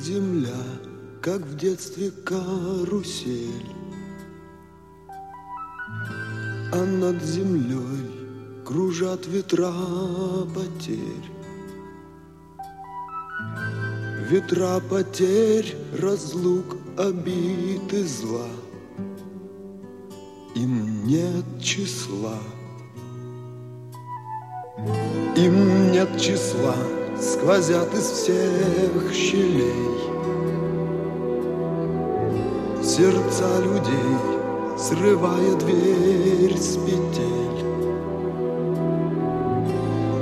Земля, как в детстве карусель. А над землей кружат ветра потерь. Ветра потерь, разлук, обид и зла. Им нет числа. Им нет числа, сквозят из всех щелей. Сердца людей, срывая дверь с петель.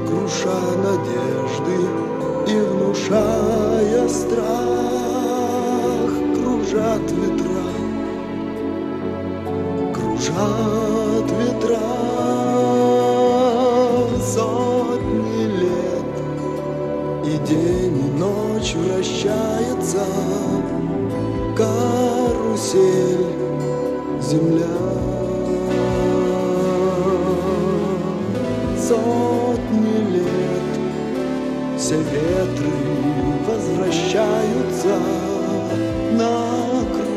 Круша надежды и внушая страх, кружат ветра, кружат ветра. день и ночь вращается карусель земля. Сотни лет все ветры возвращаются на круги